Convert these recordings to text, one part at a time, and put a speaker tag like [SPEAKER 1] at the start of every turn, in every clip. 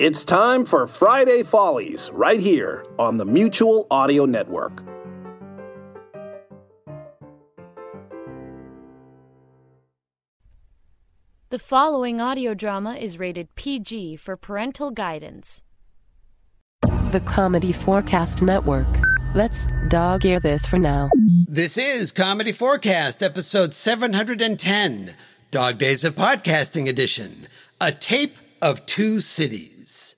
[SPEAKER 1] It's time for Friday Follies right here on the Mutual Audio Network.
[SPEAKER 2] The following audio drama is rated PG for parental guidance.
[SPEAKER 3] The Comedy Forecast Network. Let's dog ear this for now.
[SPEAKER 4] This is Comedy Forecast, episode 710, Dog Days of Podcasting Edition, a tape of two cities.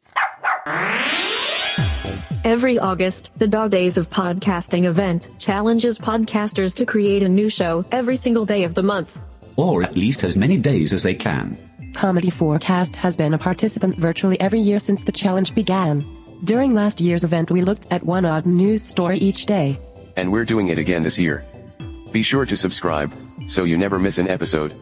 [SPEAKER 5] Every August, the Dog Days of Podcasting event challenges podcasters to create a new show every single day of the month.
[SPEAKER 6] or at least as many days as they can.
[SPEAKER 3] Comedy Forecast has been a participant virtually every year since the challenge began. During last year's event, we looked at one odd news story each day.
[SPEAKER 7] And we're doing it again this year. Be sure to subscribe, so you never miss an episode.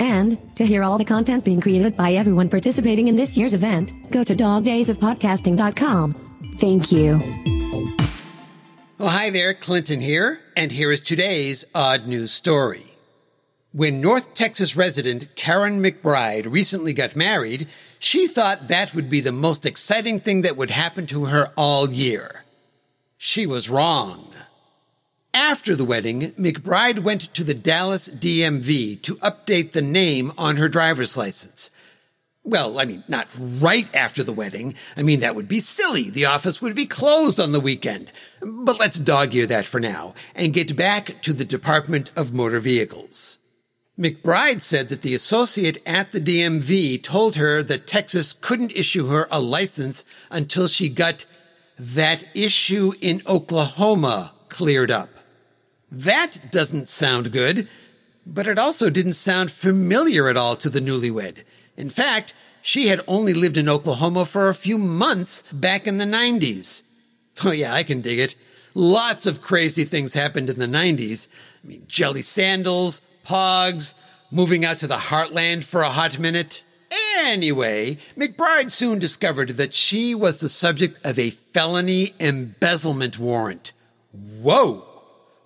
[SPEAKER 5] And, to hear all the content being created by everyone participating in this year's event, go to dogdaysofpodcasting.com. Thank you.
[SPEAKER 4] Oh, hi there, Clinton here, and here is today's odd news story. When North Texas resident Karen McBride recently got married, she thought that would be the most exciting thing that would happen to her all year. She was wrong. After the wedding, McBride went to the Dallas DMV to update the name on her driver's license. Well, I mean, not right after the wedding. I mean, that would be silly. The office would be closed on the weekend. But let's dog ear that for now and get back to the Department of Motor Vehicles. McBride said that the associate at the DMV told her that Texas couldn't issue her a license until she got that issue in Oklahoma cleared up. That doesn't sound good, but it also didn't sound familiar at all to the newlywed. In fact, she had only lived in Oklahoma for a few months back in the 90s. Oh yeah, I can dig it. Lots of crazy things happened in the 90s. I mean, jelly sandals, pogs, moving out to the heartland for a hot minute. Anyway, McBride soon discovered that she was the subject of a felony embezzlement warrant. Whoa!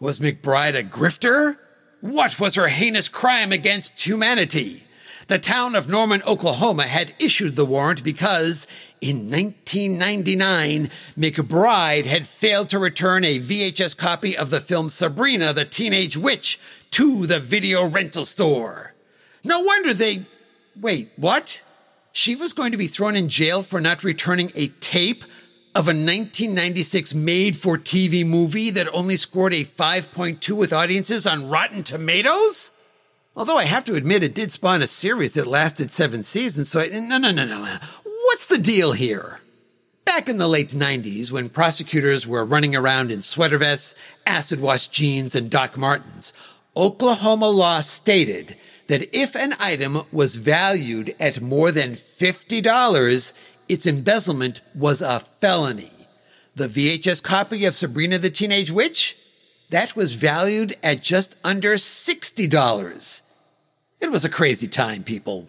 [SPEAKER 4] Was McBride a grifter? What was her heinous crime against humanity? The town of Norman, Oklahoma had issued the warrant because in 1999, McBride had failed to return a VHS copy of the film Sabrina the Teenage Witch to the video rental store. No wonder they. Wait, what? She was going to be thrown in jail for not returning a tape of a 1996 made for TV movie that only scored a 5.2 with audiences on Rotten Tomatoes? Although I have to admit it did spawn a series that lasted seven seasons, so I, no, no, no, no. What's the deal here? Back in the late 90s, when prosecutors were running around in sweater vests, acid wash jeans, and Doc Martens, Oklahoma law stated that if an item was valued at more than $50, its embezzlement was a felony. The VHS copy of Sabrina the Teenage Witch? That was valued at just under $60. It was a crazy time, people.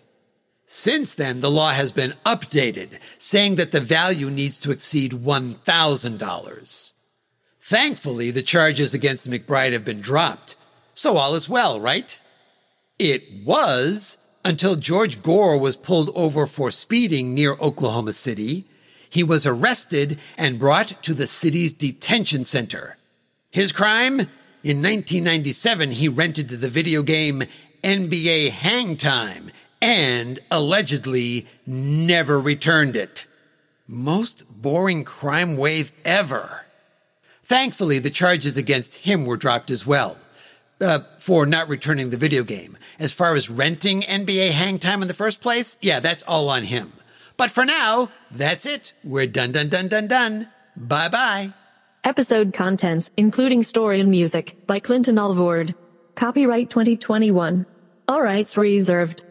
[SPEAKER 4] Since then, the law has been updated, saying that the value needs to exceed $1,000. Thankfully, the charges against McBride have been dropped, so all is well, right? It was until George Gore was pulled over for speeding near Oklahoma City. He was arrested and brought to the city's detention center. His crime? In 1997, he rented the video game NBA Hang Time and allegedly never returned it. Most boring crime wave ever. Thankfully, the charges against him were dropped as well. Uh, for not returning the video game. As far as renting NBA hang time in the first place, yeah, that's all on him. But for now, that's it. We're done, done, done, done, done. Bye bye.
[SPEAKER 5] Episode contents, including story and music, by Clinton Alvord. Copyright 2021. All rights reserved.